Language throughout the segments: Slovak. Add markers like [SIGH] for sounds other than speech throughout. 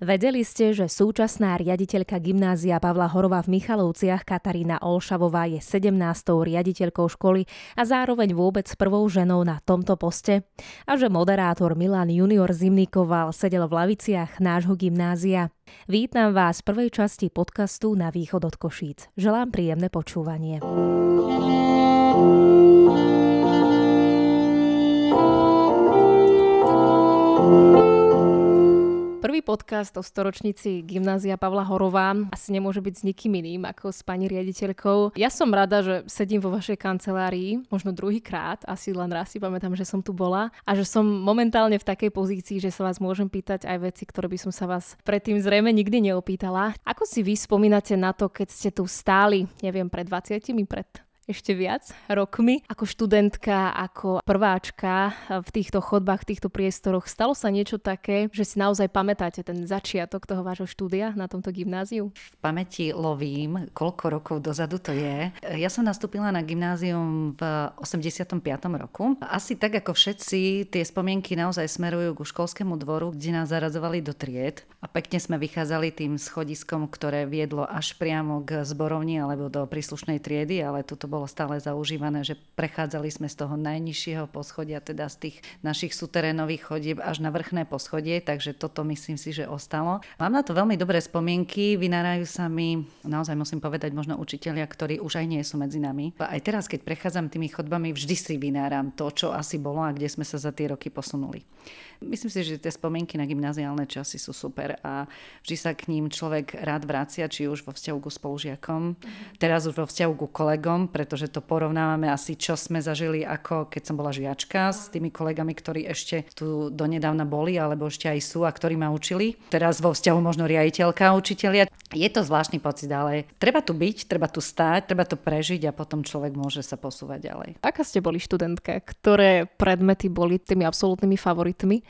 Vedeli ste, že súčasná riaditeľka gymnázia Pavla Horova v Michalovciach Katarína Olšavová je 17. riaditeľkou školy a zároveň vôbec prvou ženou na tomto poste? A že moderátor Milan Junior Zimnikoval sedel v laviciach nášho gymnázia? Vítam vás v prvej časti podcastu na východ od Košíc. Želám príjemné počúvanie. Prvý podcast o storočnici gymnázia Pavla Horová asi nemôže byť s nikým iným ako s pani riaditeľkou. Ja som rada, že sedím vo vašej kancelárii, možno druhý krát, asi len raz si pamätám, že som tu bola a že som momentálne v takej pozícii, že sa vás môžem pýtať aj veci, ktoré by som sa vás predtým zrejme nikdy neopýtala. Ako si vy spomínate na to, keď ste tu stáli, neviem, pred 20, pred ešte viac rokmi. Ako študentka, ako prváčka v týchto chodbách, v týchto priestoroch, stalo sa niečo také, že si naozaj pamätáte ten začiatok toho vášho štúdia na tomto gymnáziu? V pamäti lovím, koľko rokov dozadu to je. Ja som nastúpila na gymnázium v 85. roku. Asi tak ako všetci, tie spomienky naozaj smerujú ku školskému dvoru, kde nás zaradzovali do tried a pekne sme vychádzali tým schodiskom, ktoré viedlo až priamo k zborovni alebo do príslušnej triedy, ale toto bolo stále zaužívané, že prechádzali sme z toho najnižšieho poschodia, teda z tých našich suterénových chodieb až na vrchné poschodie, takže toto myslím si, že ostalo. Mám na to veľmi dobré spomienky, vynárajú sa mi, naozaj musím povedať, možno učitelia, ktorí už aj nie sú medzi nami. A aj teraz, keď prechádzam tými chodbami, vždy si vynáram to, čo asi bolo a kde sme sa za tie roky posunuli. Myslím si, že tie spomienky na gymnáziálne časy sú super a vždy sa k ním človek rád vracia, či už vo vzťahu ku spolužiakom, teraz už vo vzťahu ku kolegom, pretože to porovnávame asi, čo sme zažili ako keď som bola žiačka s tými kolegami, ktorí ešte tu donedávna boli, alebo ešte aj sú a ktorí ma učili. Teraz vo vzťahu možno riaditeľka, učitelia. Je to zvláštny pocit, ale treba tu byť, treba tu stáť, treba to prežiť a potom človek môže sa posúvať ďalej. Aká ste boli študentka? Ktoré predmety boli tými absolútnymi favoritmi?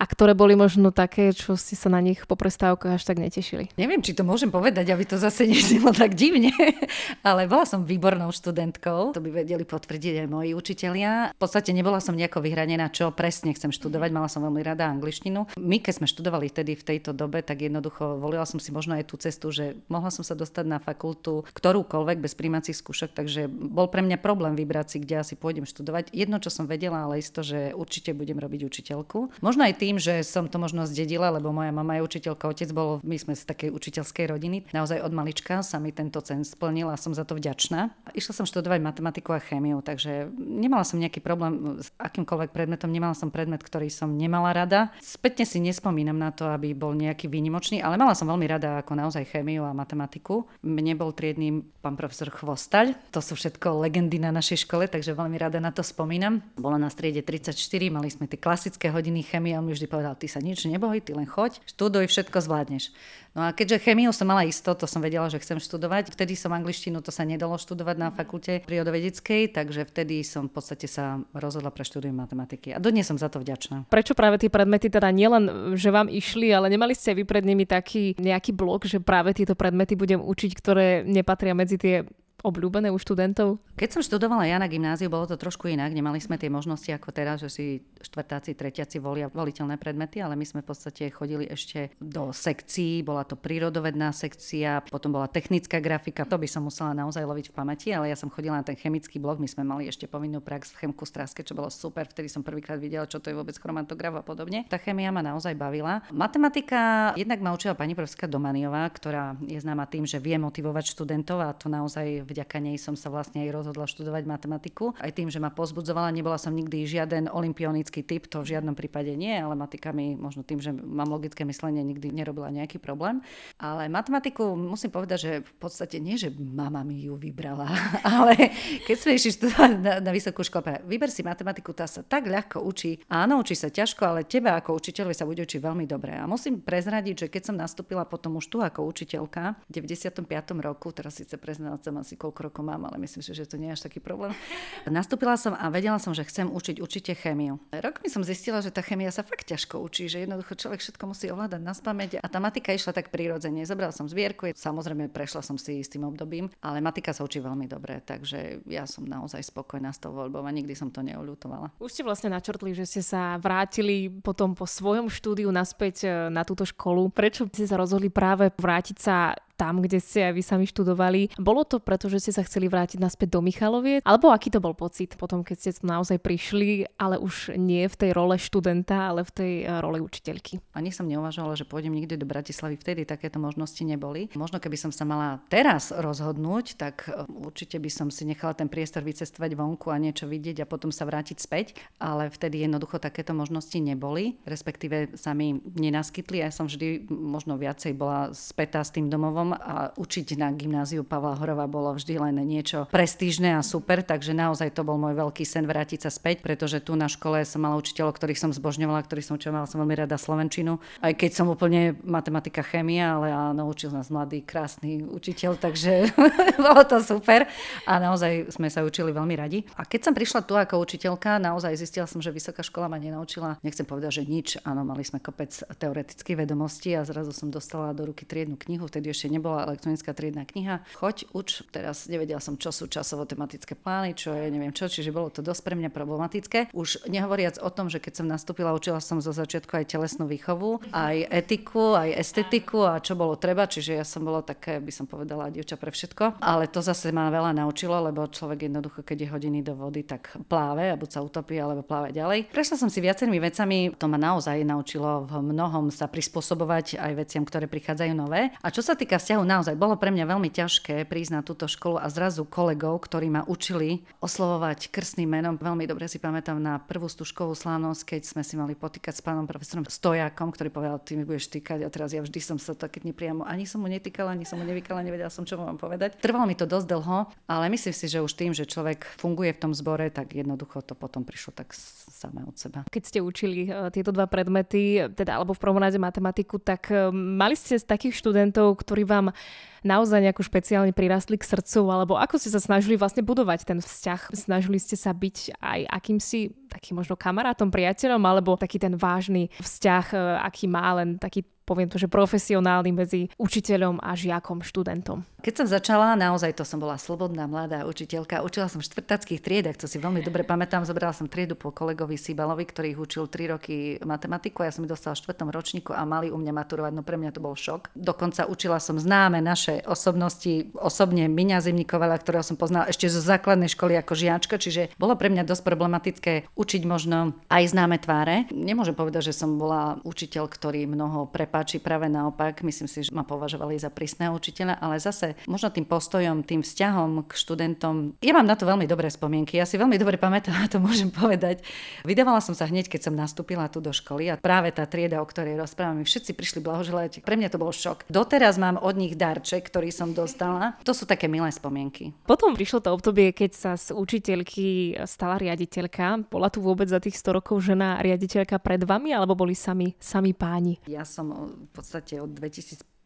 a ktoré boli možno také, čo ste sa na nich po prestávkach až tak netešili? Neviem, či to môžem povedať, aby to zase [LAUGHS] neznelo tak divne, ale bola som výbornou študentkou, to by vedeli potvrdiť aj moji učitelia. V podstate nebola som nejako vyhranená, čo presne chcem študovať, mala som veľmi rada angličtinu. My, keď sme študovali vtedy v tejto dobe, tak jednoducho volila som si možno aj tú cestu, že mohla som sa dostať na fakultu ktorúkoľvek bez príjmacích skúšok, takže bol pre mňa problém vybrať si, kde asi pôjdem študovať. Jedno, čo som vedela, ale isto, že určite budem robiť učiteľku. Možno aj tým, tým, že som to možno zdedila, lebo moja mama je učiteľka, otec bol, my sme z takej učiteľskej rodiny. Naozaj od malička sa mi tento cen splnil a som za to vďačná. Išla som študovať matematiku a chémiu, takže nemala som nejaký problém s akýmkoľvek predmetom, nemala som predmet, ktorý som nemala rada. Spätne si nespomínam na to, aby bol nejaký výnimočný, ale mala som veľmi rada ako naozaj chémiu a matematiku. Mne bol triedným pán profesor Chvostaľ. To sú všetko legendy na našej škole, takže veľmi rada na to spomínam. Bola na striede 34, mali sme tie klasické hodiny chémie a my vždy povedal, ty sa nič neboj, ty len choď, študuj, všetko zvládneš. No a keďže chemiu som mala isto, to som vedela, že chcem študovať. Vtedy som angličtinu, to sa nedalo študovať na fakulte prírodovedeckej, takže vtedy som v podstate sa rozhodla pre štúdium matematiky. A dodnes som za to vďačná. Prečo práve tie predmety teda nielen, že vám išli, ale nemali ste vy pred nimi taký nejaký blok, že práve tieto predmety budem učiť, ktoré nepatria medzi tie obľúbené u študentov? Keď som študovala ja na gymnáziu, bolo to trošku inak. Nemali sme tie možnosti ako teraz, že si štvrtáci, tretiaci volia voliteľné predmety, ale my sme v podstate chodili ešte do sekcií. Bola to prírodovedná sekcia, potom bola technická grafika. To by som musela naozaj loviť v pamäti, ale ja som chodila na ten chemický blok. My sme mali ešte povinnú prax v chemku Straske, čo bolo super. Vtedy som prvýkrát videla, čo to je vôbec chromatograf a podobne. Tá chemia ma naozaj bavila. Matematika jednak ma učila pani profesorka Domaniová, ktorá je známa tým, že vie motivovať študentov a to naozaj vďaka nej som sa vlastne aj rozhodla študovať matematiku. Aj tým, že ma pozbudzovala, nebola som nikdy žiaden olimpionický typ, to v žiadnom prípade nie, ale matika mi možno tým, že mám logické myslenie, nikdy nerobila nejaký problém. Ale matematiku musím povedať, že v podstate nie, že mama mi ju vybrala, [LAUGHS] ale keď sme išli študovať na, na vysokú školu, vyber si matematiku, tá sa tak ľahko učí. Áno, učí sa ťažko, ale teba ako učiteľovi sa bude učiť veľmi dobre. A musím prezradiť, že keď som nastúpila potom už tu ako učiteľka v 95. roku, teraz síce preznávam asi koľko rokov mám, ale myslím si, že to nie je až taký problém. Nastúpila som a vedela som, že chcem učiť určite chémiu. Rok mi som zistila, že tá chémia sa fakt ťažko učí, že jednoducho človek všetko musí ovládať na spameť a tá matika išla tak prirodzene. Zobrala som zbierku, samozrejme prešla som si s tým obdobím, ale matika sa učí veľmi dobre, takže ja som naozaj spokojná s tou voľbou a nikdy som to neoľutovala. Už ste vlastne načrtli, že ste sa vrátili potom po svojom štúdiu naspäť e, na túto školu. Prečo ste sa rozhodli práve vrátiť sa tam, kde ste aj vy sami študovali. Bolo to preto, že ste sa chceli vrátiť naspäť do Michalovie? Alebo aký to bol pocit potom, keď ste naozaj prišli, ale už nie v tej role študenta, ale v tej eh, role učiteľky? Ani som neuvažovala, že pôjdem nikdy do Bratislavy. Vtedy takéto možnosti neboli. Možno keby som sa mala teraz rozhodnúť, tak eh, určite by som si nechala ten priestor vycestovať vonku a niečo vidieť a potom sa vrátiť späť. Ale vtedy jednoducho takéto možnosti neboli, respektíve sa mi nenaskytli. Ja som vždy možno viacej bola spätá s tým domovom a učiť na gymnáziu Pavla Horova bolo vždy len niečo prestížne a super, takže naozaj to bol môj veľký sen vrátiť sa späť, pretože tu na škole som mala učiteľov, ktorých som zbožňovala, ktorých som učila, som veľmi rada slovenčinu, aj keď som úplne matematika, chémia, ale áno, učil nás mladý, krásny učiteľ, takže [LAUGHS] bolo to super. A naozaj sme sa učili veľmi radi. A keď som prišla tu ako učiteľka, naozaj zistila som, že vysoká škola ma nenaučila, nechcem povedať, že nič, áno, mali sme kopec teoretických vedomostí a zrazu som dostala do ruky triednu knihu, vtedy ešte nebola elektronická triedna kniha. Choď, uč. Teraz nevedela som, čo sú časovo-tematické plány, čo je, neviem čo, čiže bolo to dosť pre mňa problematické. Už nehovoriac o tom, že keď som nastúpila, učila som zo začiatku aj telesnú výchovu, aj etiku, aj estetiku a čo bolo treba, čiže ja som bola také, by som povedala, dievča pre všetko. Ale to zase ma veľa naučilo, lebo človek jednoducho, keď je hodiny do vody, tak pláve, alebo sa utopí, alebo pláve ďalej. Prešla som si viacerými vecami, to ma naozaj naučilo v mnohom sa prispôsobovať aj veciam, ktoré prichádzajú nové. A čo sa týka vzťahu, naozaj bolo pre mňa veľmi ťažké prísť na túto školu a zrazu kolegov, ktorí ma učili oslovovať krstným menom. Veľmi dobre si pamätám na prvú stužkovú slávnosť, keď sme si mali potýkať s pánom profesorom Stojakom, ktorý povedal, ty mi budeš týkať a teraz ja vždy som sa tak nepriamo, ani som mu netýkala, ani som mu nevykala, nevedela som, čo mám povedať. Trvalo mi to dosť dlho, ale myslím si, že už tým, že človek funguje v tom zbore, tak jednoducho to potom prišlo tak samé od seba. Keď ste učili uh, tieto dva predmety, teda alebo v prvom rade matematiku, tak uh, mali ste z takých študentov, ktorí vám naozaj nejako špeciálne prirastli k srdcu, alebo ako ste sa snažili vlastne budovať ten vzťah? Snažili ste sa byť aj akýmsi takým možno kamarátom, priateľom, alebo taký ten vážny vzťah, e, aký má len taký poviem to, že profesionálny medzi učiteľom a žiakom, študentom. Keď som začala, naozaj to som bola slobodná mladá učiteľka. Učila som v štvrtáckých triedach, to si veľmi dobre pamätám. Zobrala som triedu po kolegovi Sibalovi, ktorý učil 3 roky matematiku. Ja som ju dostala v štvrtom ročníku a mali u mňa maturovať. No pre mňa to bol šok. Dokonca učila som známe naše osobnosti, osobne Miňa Zimnikovala, ktorého som poznala ešte zo základnej školy ako žiačka, čiže bolo pre mňa dosť problematické učiť možno aj známe tváre. Nemôžem povedať, že som bola učiteľ, ktorý mnoho prepáčal páči, práve naopak, myslím si, že ma považovali za prísneho učiteľa, ale zase možno tým postojom, tým vzťahom k študentom, ja mám na to veľmi dobré spomienky, ja si veľmi dobre pamätám, [LAUGHS] to môžem povedať. Vydávala som sa hneď, keď som nastúpila tu do školy a práve tá trieda, o ktorej rozprávam, všetci prišli blahoželať. Pre mňa to bol šok. Doteraz mám od nich darček, ktorý som dostala. To sú také milé spomienky. Potom prišlo to obdobie, keď sa z učiteľky stala riaditeľka. Bola tu vôbec za tých 100 rokov žena riaditeľka pred vami, alebo boli sami, sami páni? Ja som v podstate od 2005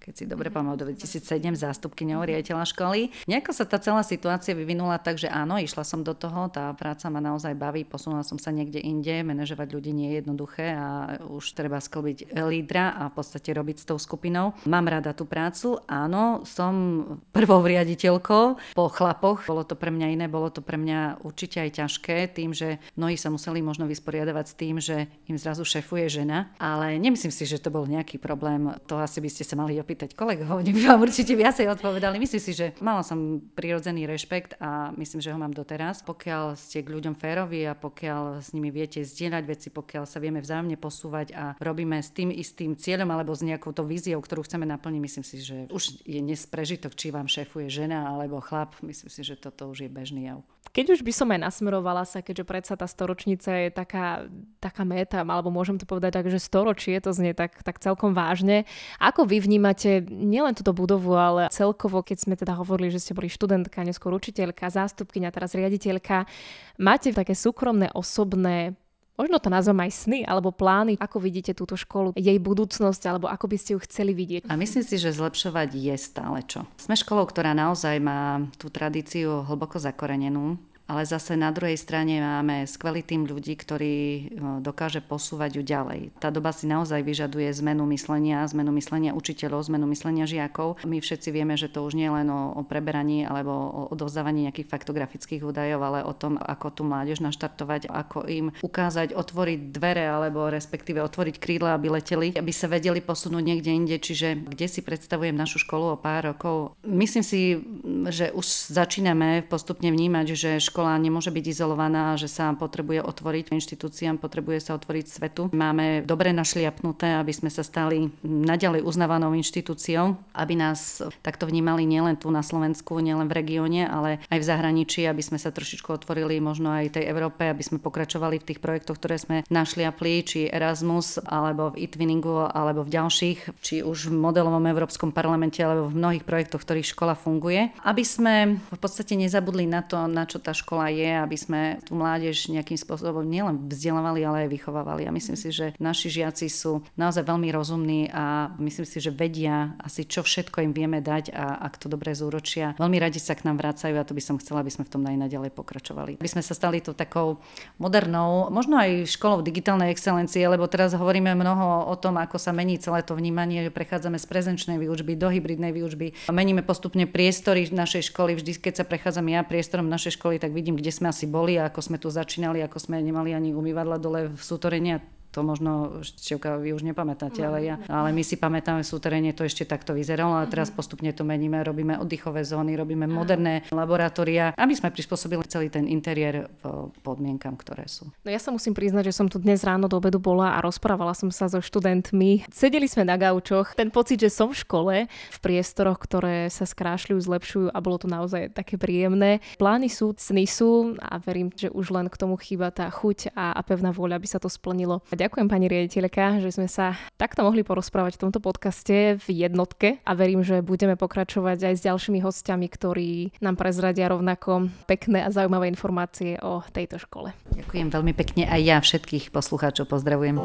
keď si dobre pamätám, 2007 zástupkyňou riaditeľa školy. Nejako sa tá celá situácia vyvinula tak, že áno, išla som do toho, tá práca ma naozaj baví, posunula som sa niekde inde, manažovať ľudí nie je jednoduché a už treba sklbiť lídra a v podstate robiť s tou skupinou. Mám rada tú prácu, áno, som prvou riaditeľkou po chlapoch. Bolo to pre mňa iné, bolo to pre mňa určite aj ťažké, tým, že mnohí sa museli možno vysporiadavať s tým, že im zrazu šefuje žena, ale nemyslím si, že to bol nejaký problém. To asi by ste sa mali opýtať kolegov, [LAUGHS] oni by vám určite viacej odpovedali. Myslím si, že mala som prirodzený rešpekt a myslím, že ho mám doteraz. Pokiaľ ste k ľuďom férovi a pokiaľ s nimi viete zdieľať veci, pokiaľ sa vieme vzájomne posúvať a robíme s tým istým cieľom alebo s nejakou to víziou, ktorú chceme naplniť, myslím si, že už je nesprežitok, či vám šéfuje žena alebo chlap. Myslím si, že toto už je bežný jav. Keď už by som aj nasmerovala sa, keďže predsa tá storočnica je taká, taká meta, alebo môžem to povedať tak, že storočie, to znie tak, tak celkom vážne. Ako vy vnímate nielen túto budovu, ale celkovo, keď sme teda hovorili, že ste boli študentka, neskôr učiteľka, zástupkyňa, teraz riaditeľka, máte také súkromné, osobné možno to nazvem aj sny alebo plány, ako vidíte túto školu, jej budúcnosť alebo ako by ste ju chceli vidieť? A myslím si, že zlepšovať je stále čo. Sme školou, ktorá naozaj má tú tradíciu hlboko zakorenenú ale zase na druhej strane máme skvelý tým ľudí, ktorí e, dokáže posúvať ju ďalej. Tá doba si naozaj vyžaduje zmenu myslenia, zmenu myslenia učiteľov, zmenu myslenia žiakov. My všetci vieme, že to už nie je len o, preberaní alebo o odovzdávaní nejakých faktografických údajov, ale o tom, ako tú mládež naštartovať, ako im ukázať, otvoriť dvere alebo respektíve otvoriť krídla, aby leteli, aby sa vedeli posunúť niekde inde. Čiže kde si predstavujem našu školu o pár rokov? Myslím si, že už začíname postupne vnímať, že škola škola nemôže byť izolovaná, že sa potrebuje otvoriť inštitúciám, potrebuje sa otvoriť svetu. Máme dobre našliapnuté, aby sme sa stali naďalej uznávanou inštitúciou, aby nás takto vnímali nielen tu na Slovensku, nielen v regióne, ale aj v zahraničí, aby sme sa trošičku otvorili možno aj tej Európe, aby sme pokračovali v tých projektoch, ktoré sme našliapli, či Erasmus, alebo v e-twinningu, alebo v ďalších, či už v modelovom Európskom parlamente, alebo v mnohých projektoch, ktorých škola funguje. Aby sme v podstate nezabudli na to, na čo tá škola škola je, aby sme tú mládež nejakým spôsobom nielen vzdelávali, ale aj vychovávali. A myslím si, že naši žiaci sú naozaj veľmi rozumní a myslím si, že vedia asi, čo všetko im vieme dať a ak to dobre zúročia. Veľmi radi sa k nám vracajú a to by som chcela, aby sme v tom aj naďalej pokračovali. Aby sme sa stali tu takou modernou, možno aj školou digitálnej excelencie, lebo teraz hovoríme mnoho o tom, ako sa mení celé to vnímanie, že prechádzame z prezenčnej výučby do hybridnej výučby. Meníme postupne priestory našej školy. Vždy, keď sa prechádzam ja priestorom našej školy, tak vidím, kde sme asi boli a ako sme tu začínali, ako sme nemali ani umývadla dole v sútorení to možno, Števka, vy už nepamätáte, ale ja. Ale my si pamätáme, v súteréne to ešte takto vyzeralo a teraz mhm. postupne to meníme, robíme oddychové zóny, robíme moderné laboratória, aby sme prispôsobili celý ten interiér v podmienkam, ktoré sú. No ja sa musím priznať, že som tu dnes ráno do obedu bola a rozprávala som sa so študentmi. Sedeli sme na gaučoch. Ten pocit, že som v škole, v priestoroch, ktoré sa skrášľujú, zlepšujú a bolo to naozaj také príjemné. Plány sú, sny sú a verím, že už len k tomu chýba tá chuť a, a pevná vôľa, aby sa to splnilo ďakujem pani riaditeľka, že sme sa takto mohli porozprávať v tomto podcaste v jednotke a verím, že budeme pokračovať aj s ďalšími hostiami, ktorí nám prezradia rovnako pekné a zaujímavé informácie o tejto škole. Ďakujem veľmi pekne aj ja všetkých poslucháčov pozdravujem.